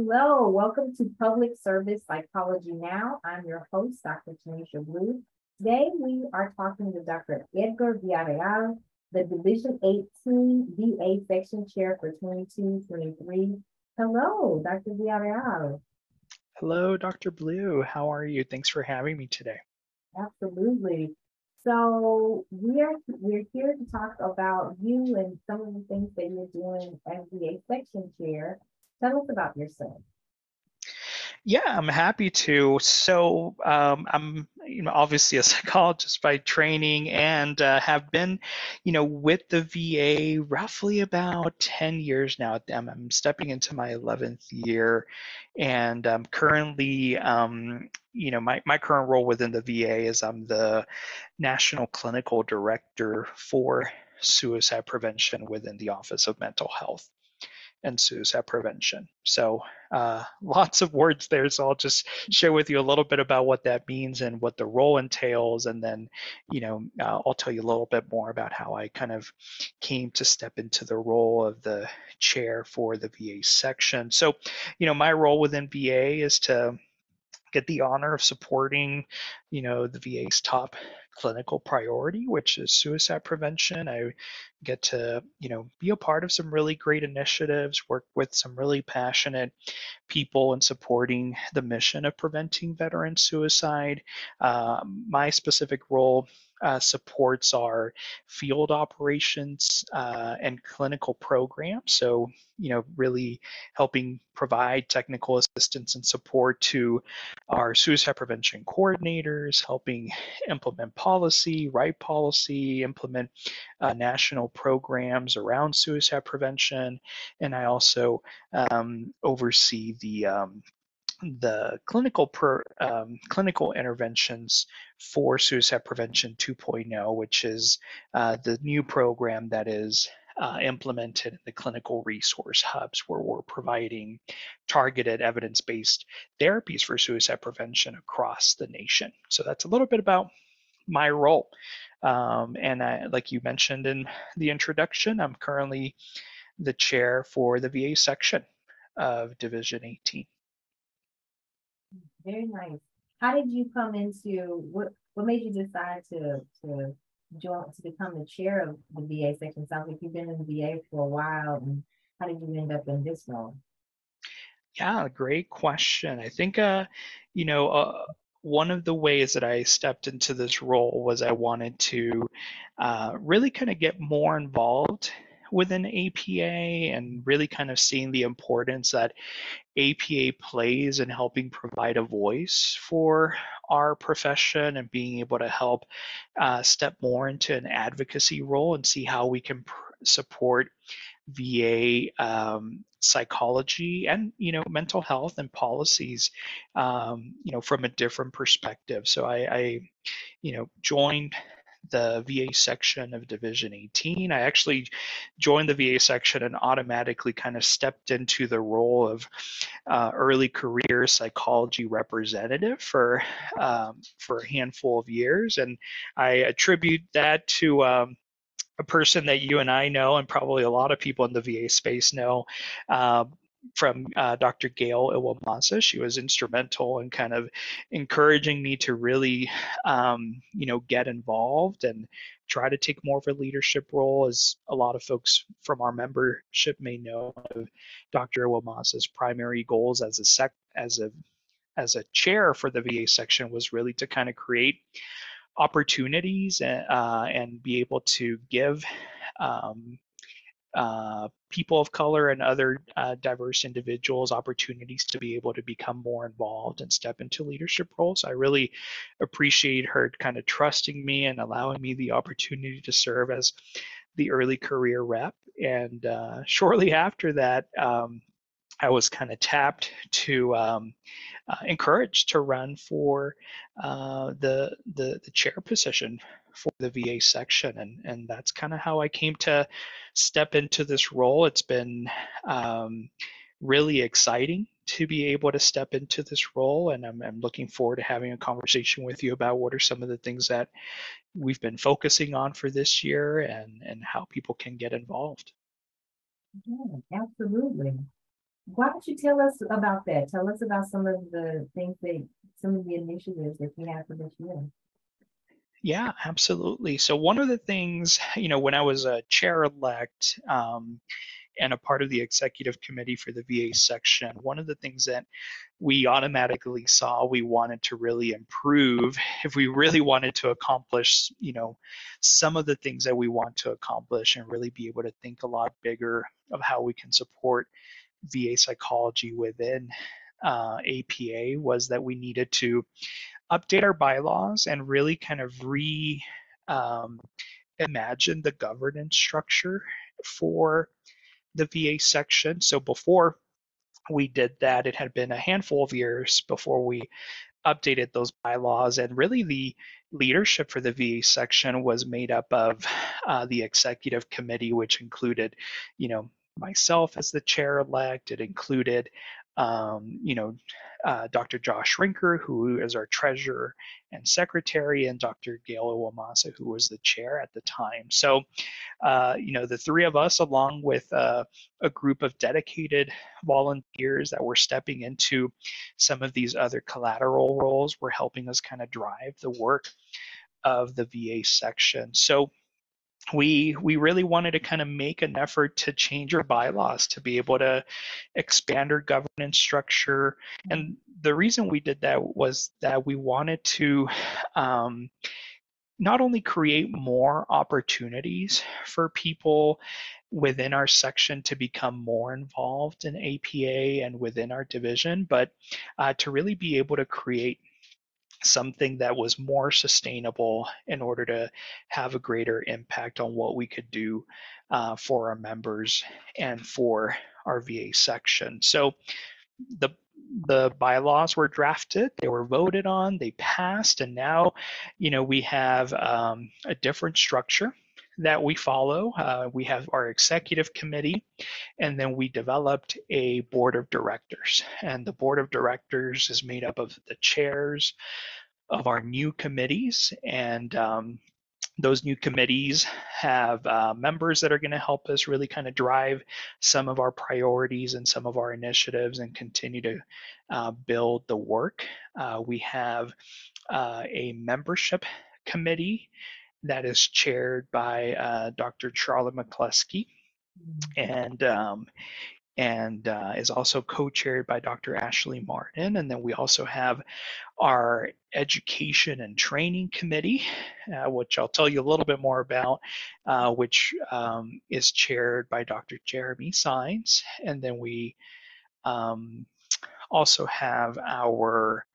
Hello, welcome to Public Service Psychology Now. I'm your host, Dr. Tanisha Blue. Today we are talking to Dr. Edgar Villarreal, the Division 18 VA Section Chair for 22-23. Hello, Dr. Villarreal. Hello, Dr. Blue. How are you? Thanks for having me today. Absolutely. So we are we're here to talk about you and some of the things that you're doing as VA section chair. Tell us about yourself. Yeah, I'm happy to. So um, I'm, you know, obviously a psychologist by training, and uh, have been, you know, with the VA roughly about 10 years now. I'm, I'm stepping into my 11th year, and I'm currently, um, you know, my my current role within the VA is I'm the national clinical director for suicide prevention within the Office of Mental Health and suicide prevention. So uh, lots of words there. So I'll just share with you a little bit about what that means and what the role entails, and then you know uh, I'll tell you a little bit more about how I kind of came to step into the role of the chair for the VA section. So you know my role within VA is to get the honor of supporting, you know, the VA's top clinical priority, which is suicide prevention. I get to, you know, be a part of some really great initiatives, work with some really passionate people in supporting the mission of preventing veteran suicide. Uh, my specific role uh, supports our field operations uh, and clinical programs. So, you know, really helping provide technical assistance and support to our suicide prevention coordinators, helping implement policy, write policy, implement uh, national programs around suicide prevention, and I also um, oversee the um, the clinical per, um, clinical interventions for suicide prevention 2.0, which is uh, the new program that is uh, implemented in the clinical resource hubs, where we're providing targeted evidence-based therapies for suicide prevention across the nation. So that's a little bit about my role. Um, and I, like you mentioned in the introduction, I'm currently the chair for the VA section of Division 18. Very nice. How did you come into what? What made you decide to to join to become the chair of the VA section? Sounds like you've been in the VA for a while, and how did you end up in this role? Yeah, great question. I think, uh, you know, uh, one of the ways that I stepped into this role was I wanted to uh, really kind of get more involved within APA and really kind of seeing the importance that APA plays in helping provide a voice for our profession and being able to help uh, step more into an advocacy role and see how we can pr- support VA um, psychology and you know mental health and policies um, you know from a different perspective. So I, I you know joined the VA section of Division 18. I actually joined the VA section and automatically kind of stepped into the role of uh, early career psychology representative for um, for a handful of years, and I attribute that to um, a person that you and I know, and probably a lot of people in the VA space know, uh, from uh, Dr. Gail Iwamasa. She was instrumental in kind of encouraging me to really, um, you know, get involved and try to take more of a leadership role. As a lot of folks from our membership may know, Dr. Iwamasa's primary goals as a sec as a as a chair for the VA section was really to kind of create opportunities and, uh, and be able to give um, uh, people of color and other uh, diverse individuals opportunities to be able to become more involved and step into leadership roles. I really appreciate her kind of trusting me and allowing me the opportunity to serve as the early career rep. And uh, shortly after that, um, I was kind of tapped to um, uh, encouraged to run for uh, the, the, the chair position for the VA section, and and that's kind of how I came to step into this role. It's been um, really exciting to be able to step into this role, and I'm, I'm looking forward to having a conversation with you about what are some of the things that we've been focusing on for this year, and and how people can get involved. Yeah, absolutely. Why don't you tell us about that? Tell us about some of the things that, some of the initiatives that you have for this year. Yeah, absolutely. So one of the things, you know, when I was a chair elect um, and a part of the executive committee for the VA section, one of the things that we automatically saw we wanted to really improve if we really wanted to accomplish, you know, some of the things that we want to accomplish and really be able to think a lot bigger of how we can support VA psychology within uh, APA was that we needed to update our bylaws and really kind of re um, imagine the governance structure for the VA section. So before we did that, it had been a handful of years before we updated those bylaws, and really the leadership for the VA section was made up of uh, the executive committee, which included, you know, myself as the chair elect. It included um, you know, uh, Dr. Josh Rinker, who is our treasurer and secretary, and Dr. Gail Iwamasa, who was the chair at the time. So, uh, you know, the three of us, along with uh, a group of dedicated volunteers that were stepping into some of these other collateral roles, were helping us kind of drive the work of the VA section. So, we we really wanted to kind of make an effort to change our bylaws to be able to expand our governance structure. And the reason we did that was that we wanted to um, not only create more opportunities for people within our section to become more involved in APA and within our division, but uh, to really be able to create something that was more sustainable in order to have a greater impact on what we could do uh, for our members and for our VA section. So the the bylaws were drafted, they were voted on, they passed, and now, you know, we have um, a different structure that we follow. Uh, we have our executive committee, and then we developed a board of directors. And the board of directors is made up of the chairs of our new committees, and um, those new committees have uh, members that are going to help us really kind of drive some of our priorities and some of our initiatives and continue to uh, build the work. Uh, we have uh, a membership committee that is chaired by uh, Dr. Charlotte McCluskey. Mm-hmm. And um, and uh, is also co-chaired by Dr. Ashley Martin. And then we also have our education and training committee, uh, which I'll tell you a little bit more about, uh, which um, is chaired by Dr. Jeremy Sines. And then we um, also have our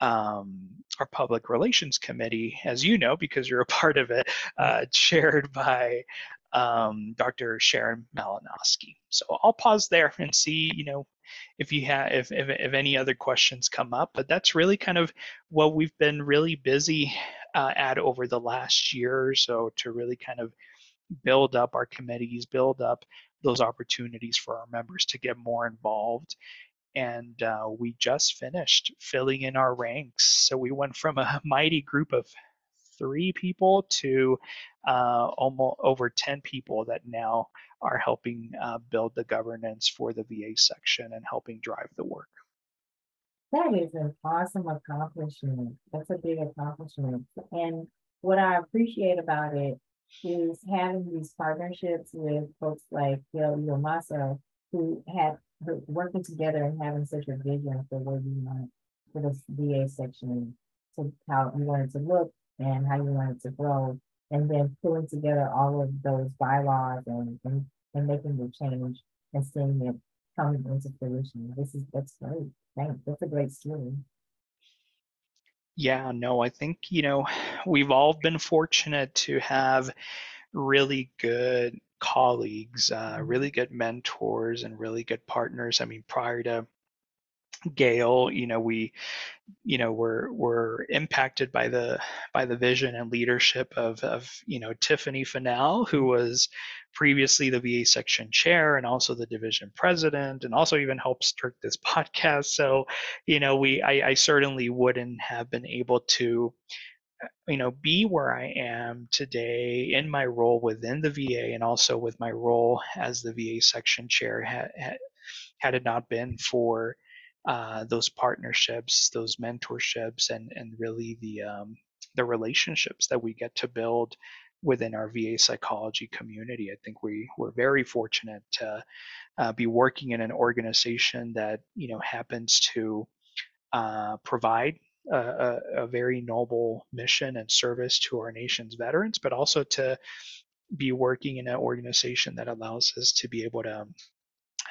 um, our public relations committee, as you know, because you're a part of it, uh, chaired by um, Dr. Sharon Malinowski. So I'll pause there and see, you know, if you have if, if, if any other questions come up. But that's really kind of what we've been really busy uh, at over the last year or so to really kind of build up our committees, build up those opportunities for our members to get more involved and uh, we just finished filling in our ranks. So we went from a mighty group of three people to uh, almost over 10 people that now are helping uh, build the governance for the VA section and helping drive the work. That is an awesome accomplishment. That's a big accomplishment. And what I appreciate about it is having these partnerships with folks like Gail Iwamasa who working together and having such a vision for where you want for this VA section to how you want it to look and how you want it to grow, and then pulling together all of those bylaws and, and, and making the change and seeing it come into fruition. This is that's great. Thanks. That's a great story. Yeah, no, I think, you know, we've all been fortunate to have really good colleagues, uh, mm-hmm. really good mentors, and really good partners. I mean, prior to Gail, you know, we, you know, we're we're impacted by the by the vision and leadership of of you know Tiffany Fennell, who was previously the VA section chair and also the division president, and also even helped start this podcast. So, you know, we I, I certainly wouldn't have been able to you know be where i am today in my role within the va and also with my role as the va section chair ha, ha, had it not been for uh, those partnerships, those mentorships, and and really the um, the relationships that we get to build within our VA psychology community. I think we we're very fortunate to uh, be working in an organization that you know happens to uh, provide a, a, very noble mission and service to our nation's veterans, but also to be working in an organization that allows us to be able to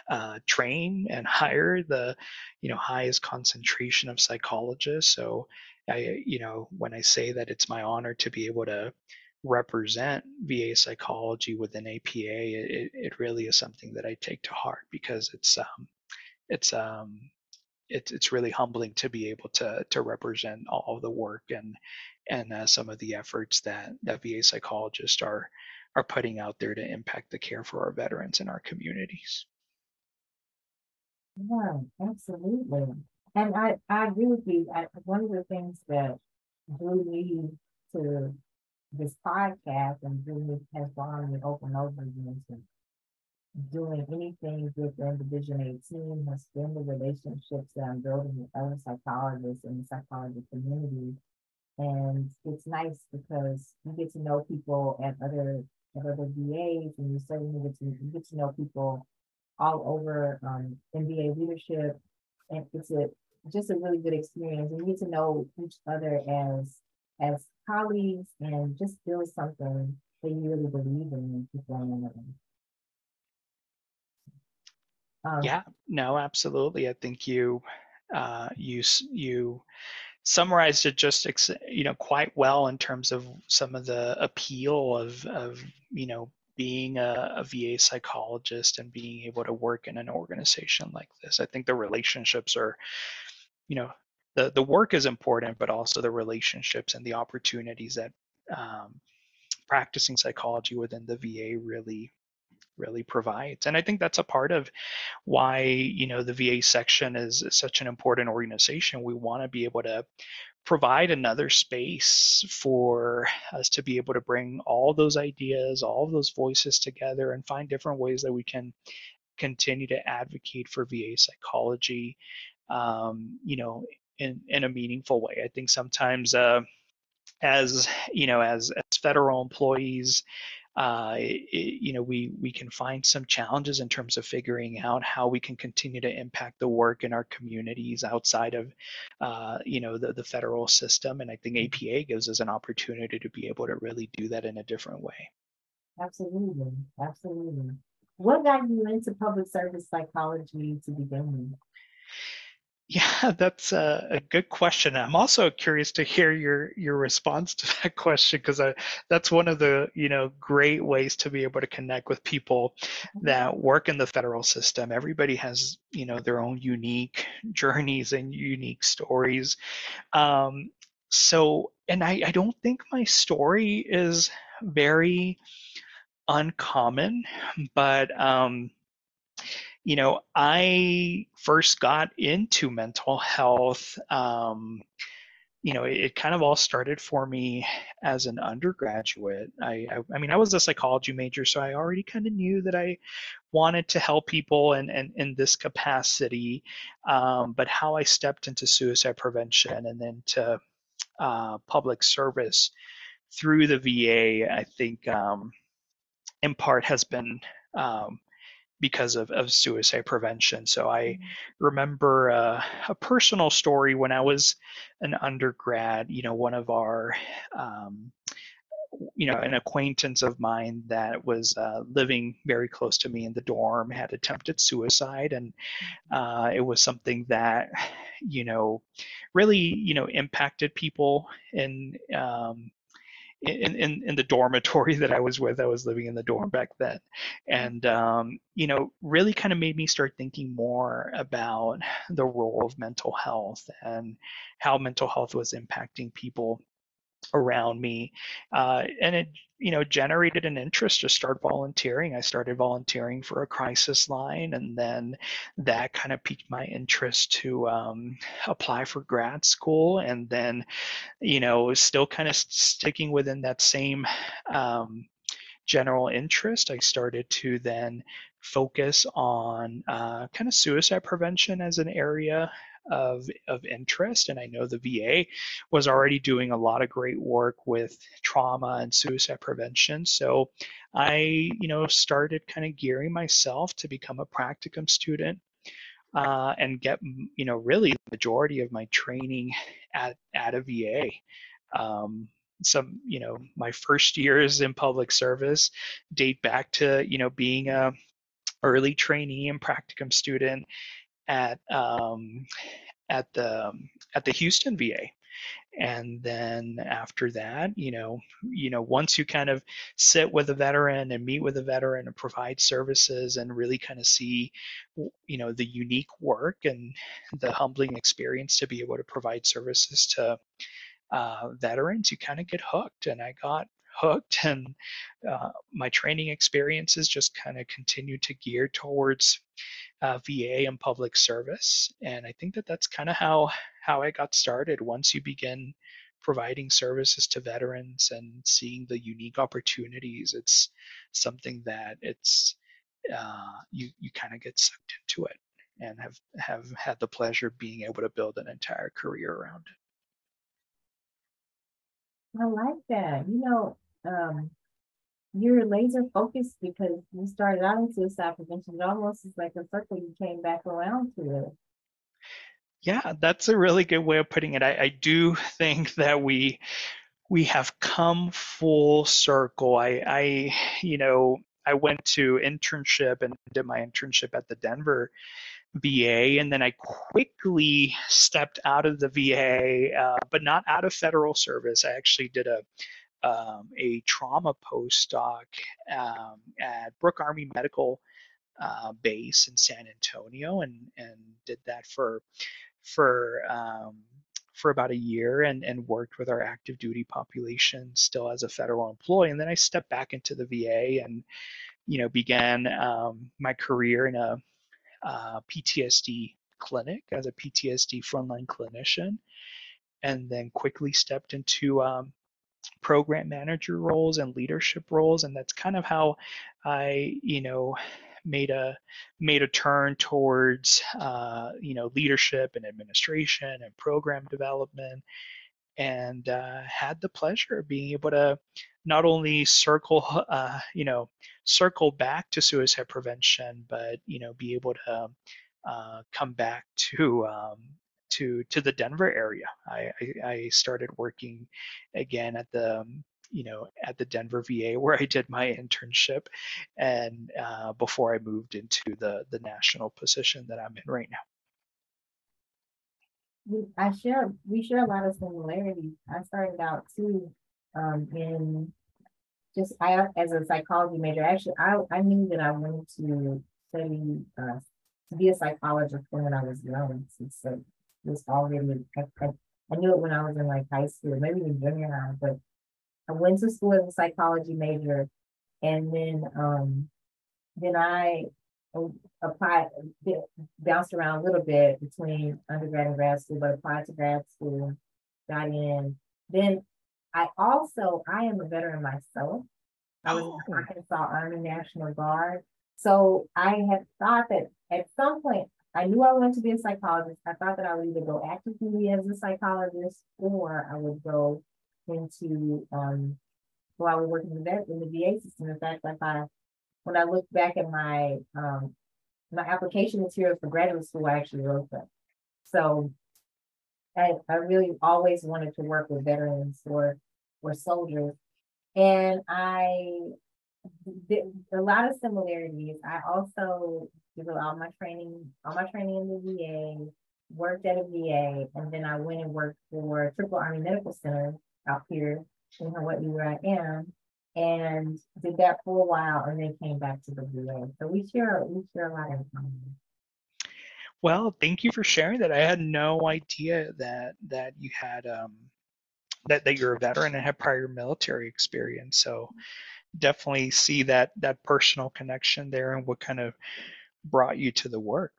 uh, train and hire the you know highest concentration of psychologists. So I you know when I say that it's my honor to be able to represent VA psychology within APA, it, it really is something that I take to heart because it's um, it's um, it's it's really humbling to be able to to represent all of the work and and uh, some of the efforts that that VA psychologists are are putting out there to impact the care for our veterans in our communities. Yeah, absolutely. And I, I agree with you. I, one of the things that drew me to this podcast and drew me has gone me over and over again to doing anything within Division 18 has been the relationships that I'm building with other psychologists in the psychology community. And it's nice because you get to know people at other at other VAs and you certainly get to you get to know people all over um, MBA leadership. And it's a just a really good experience. And you get to know each other as as colleagues and just build something that you really believe in with one another. Um, yeah, no, absolutely. I think you uh, you you summarized it just you know quite well in terms of some of the appeal of of you know being a, a, VA psychologist and being able to work in an organization like this. I think the relationships are, you know, the the work is important, but also the relationships and the opportunities that um, practicing psychology within the VA really really provides. And I think that's a part of why, you know, the VA section is such an important organization. We want to be able to provide another space for us to be able to bring all those ideas, all those voices together and find different ways that we can continue to advocate for VA psychology, um, you know, in, in a meaningful way. I think sometimes, uh, as you know, as as federal employees, uh, it, you know, we we can find some challenges in terms of figuring out how we can continue to impact the work in our communities outside of, uh, you know, the, the federal system. And I think APA gives us an opportunity to be able to really do that in a different way. Absolutely, absolutely. What got you into public service psychology to begin with? Yeah, that's a, a, good question. I'm also curious to hear your your response to that question because that's one of the you know great ways to be able to connect with people mm-hmm. that work in the federal system. Everybody has you know their own unique journeys and unique stories. Um, so, and I, I don't think my story is very uncommon, but um, you know, I first got into mental health. Um, you know, it, it, kind of all started for me as an undergraduate. I, I, I mean, I was a psychology major, so I already kind of knew that I wanted to help people and in, in, in, this capacity. Um, but how I stepped into suicide prevention and then to uh, public service through the VA, I think, um, in part has been um, because of, of suicide prevention. So I mm-hmm. remember uh, a personal story when I was an undergrad, you know, one of our, um, you know, an acquaintance of mine that was uh, living very close to me in the dorm had attempted suicide. And mm-hmm. uh, it was something that, you know, really, you know, impacted people in, um, in, in, in the dormitory that I was with. I was living in the dorm back then. And, um, you know, really kind of made me start thinking more about the role of mental health and how mental health was impacting people around me. Uh, and it you know, generated an interest to start volunteering. I started volunteering for a crisis line, and then that kind of piqued my interest to um, apply for grad school. And then, you know, still kind of sticking within that same um, general interest, I started to then focus on uh, kind of suicide prevention as an area of, of interest. And I know the VA was already doing a lot of great work with trauma and suicide prevention. So I, you know, started kind of gearing myself to become a practicum student uh, and get, you know, really the majority of my training at, at a VA. Um, some, you know, my first years in public service date back to, you know, being a early trainee and practicum student at um, at the at the Houston VA. And then after that, you know, you know, once you kind of sit with a veteran and meet with a veteran and provide services and really kind of see, you know, the unique work and the humbling experience to be able to provide services to uh, veterans, you kind of get hooked. And I got hooked, and uh, my training experiences just kind of continued to gear towards uh, VA and public service. And I think that that's kind of how how I got started. Once you begin providing services to veterans and seeing the unique opportunities, it's something that it's uh, you you kind of get sucked into it and have have had the pleasure of being able to build an entire career around it. I like that. You know, um, you're laser focused because you started out in suicide prevention. It almost is like a circle you came back around to it. Yeah, that's a really good way of putting it. I, I do think that we we have come full circle. I, I, you know, I went to internship and did my internship at the Denver VA, and then I quickly stepped out of the VA, uh, but not out of federal service. I actually did a um, a trauma postdoc um, at Brooke Army Medical uh, Base in San Antonio, and and did that for for um, for about a year, and and worked with our active duty population still as a federal employee, and then I stepped back into the VA and you know began um, my career in a uh, PTSD clinic as a PTSD frontline clinician, and then quickly stepped into um, program manager roles and leadership roles and that's kind of how i you know made a made a turn towards uh, you know leadership and administration and program development and uh, had the pleasure of being able to not only circle uh, you know circle back to suicide prevention but you know be able to uh, come back to um, to to the Denver area. I, I, I started working again at the um, you know at the Denver VA where I did my internship, and uh, before I moved into the the national position that I'm in right now. I share we share a lot of similarities. I started out too um, in just I as a psychology major. Actually, I I knew that I wanted to study uh, to be a psychologist when I was young, uh, was already, I, I, I knew it when I was in like high school, maybe even junior high, but I went to school as a psychology major. And then, um, then I applied, bounced around a little bit between undergrad and grad school, but applied to grad school, got in. Then I also, I am a veteran myself. I was in the oh. Arkansas Army National Guard. So I had thought that at some point I knew I wanted to be a psychologist. I thought that I would either go actively as a psychologist or I would go into um well, I would work in the in the VA system. In fact, like I when I look back at my um my application materials for graduate school, I actually wrote them. So I, I really always wanted to work with veterans or or soldiers. And I did a lot of similarities. I also all my training, all my training in the VA, worked at a VA, and then I went and worked for Tripler Army Medical Center out here in Hawaii where I am, and did that for a while, and then came back to the VA. So we share we share a lot in common. Well, thank you for sharing that. I had no idea that that you had um, that that you're a veteran and had prior military experience. So definitely see that that personal connection there and what kind of brought you to the work.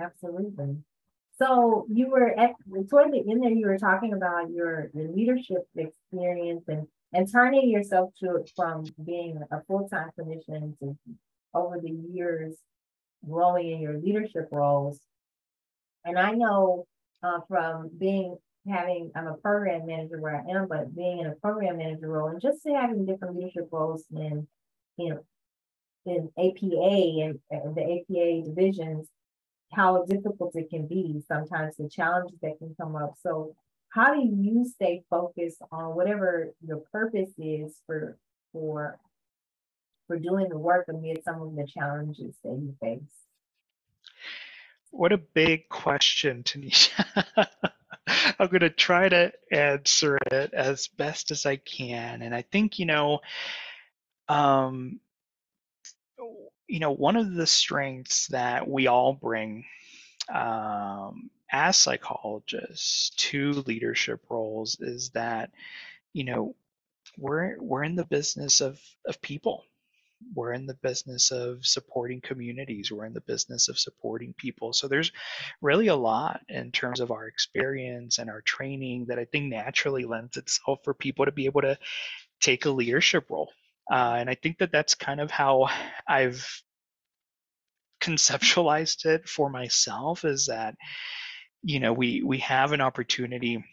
Absolutely. So you were at toward the end there, you were talking about your, your leadership experience and and turning yourself to from being a full-time clinician to over the years growing in your leadership roles. And I know uh, from being having I'm a program manager where I am, but being in a program manager role and just having different leadership roles in you know in APA and, the APA divisions, how difficult it can be sometimes the challenges that can come up. So how do you stay focused on whatever your purpose is for for for doing the work amid some of the challenges that you face? What a big question, Tanisha. I'm going to try to answer it as best as I can. And I think, you know, um, you know, one of the strengths that we all bring um, as psychologists to leadership roles is that, you know, we're we're in the business of of people. We're in the business of supporting communities. We're in the business of supporting people. So there's really a lot in terms of our experience and our training that i think naturally lends itself for people to be able to take a leadership role uh, and i think that that's kind of how i've conceptualized it for myself is that you know we we have an opportunity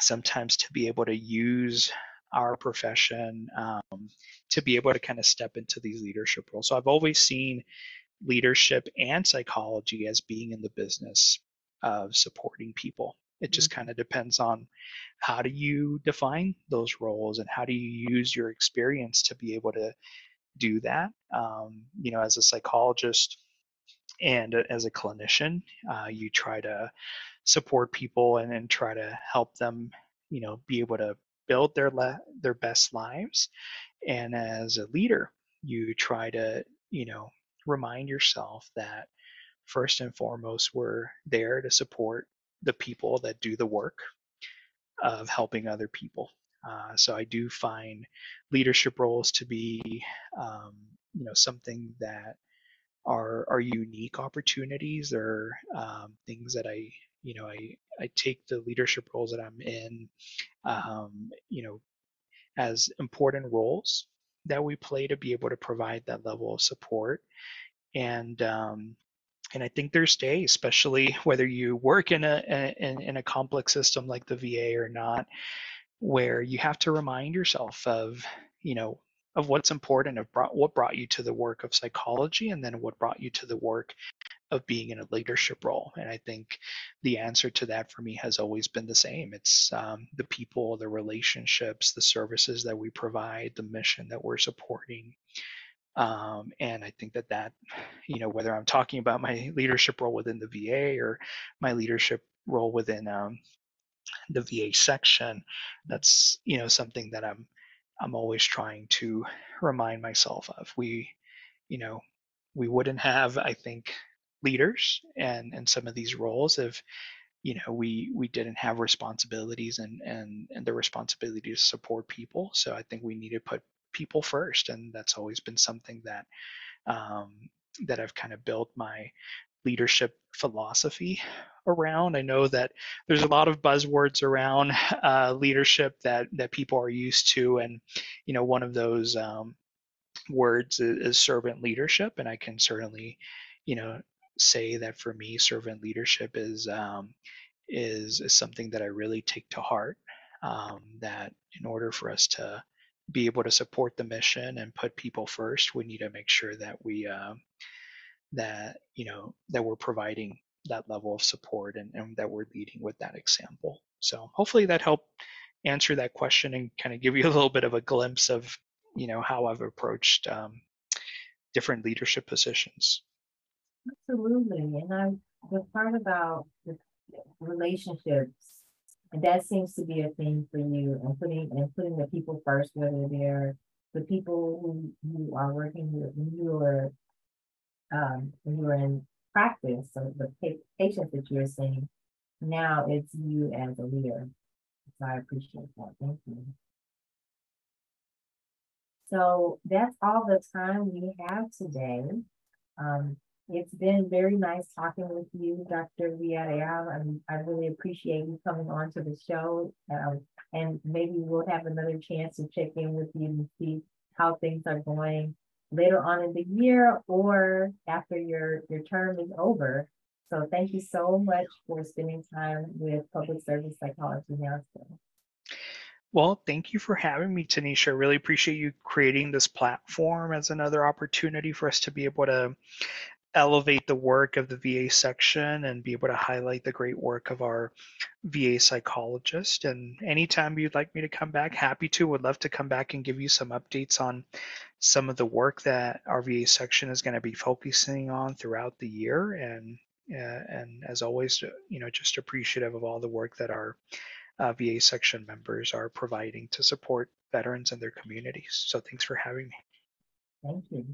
sometimes to be able to use our profession um, to be able to kind of step into these leadership roles. So I've always seen leadership and psychology as being in the business of supporting people. It just mm-hmm. kind of depends on how do you define those roles and how do you use your experience to be able to do that. Um, you know, as a psychologist and as a clinician, uh, you try to support people and then try to help them, you know, be able to build their le- their best lives and as a leader you try to you know remind yourself that first and foremost we're there to support the people that do the work of helping other people. Uh, so i do find leadership roles to be um, you know something that are are unique opportunities they're um, things that i you know i i take the leadership roles that i'm in um, you know as important roles that we play to be able to provide that level of support. And um, and I think there's days, especially whether you work in a, in, in a complex system like the VA or not, where you have to remind yourself of you know of what's important of brought, what brought you to the work of psychology and then what brought you to the work of being in a leadership role. And I think the answer to that for me has always been the same. It's um, the people, the relationships, the services that we provide, the mission that we're supporting. Um, and I think that that, you know, whether I'm talking about my leadership role within the VA or my leadership role within um, the VA section, that's you know something that I'm I'm always trying to remind myself of. We, you know, we wouldn't have, I think, leaders and and some of these roles if you know we we didn't have responsibilities and and and the responsibility to support people so i think we need to put people first and that's always been something that um, that i've kind of built my leadership philosophy around i know that there's a lot of buzzwords around uh, leadership that that people are used to and you know one of those um, words is, is servant leadership and i can certainly you know say that for me, servant leadership is um, is, is something that I really take to heart. Um, that in order for us to be able to support the mission and put people first, we need to make sure that we uh, that you know that we're providing that level of support and, and that we're leading with that example. So hopefully that helped answer that question and kind of give you a little bit of a glimpse of you know how I've approached um, different leadership positions. Absolutely. And I, the part about the relationships, and that seems to be a thing for you and putting and putting the people first, whether they're the people who you are working with, when you are um, when you are in practice, so the patients that you're seeing, now it's you as a leader. So I appreciate that. Thank you. So that's all the time we have today. Um, it's been very nice talking with you, Dr. Villarreal. and I really appreciate you coming on to the show. Um, and maybe we'll have another chance to check in with you and see how things are going later on in the year or after your, your term is over. So thank you so much for spending time with Public Service Psychology Nashville. Well, thank you for having me, Tanisha. I really appreciate you creating this platform as another opportunity for us to be able to elevate the work of the VA section and be able to highlight the great work of our VA psychologist. And anytime you'd like me to come back, happy to. Would love to come back and give you some updates on some of the work that our VA section is going to be focusing on throughout the year. And uh, and as always, you know, just appreciative of all the work that our uh, VA section members are providing to support veterans and their communities. So thanks for having me. Thank you.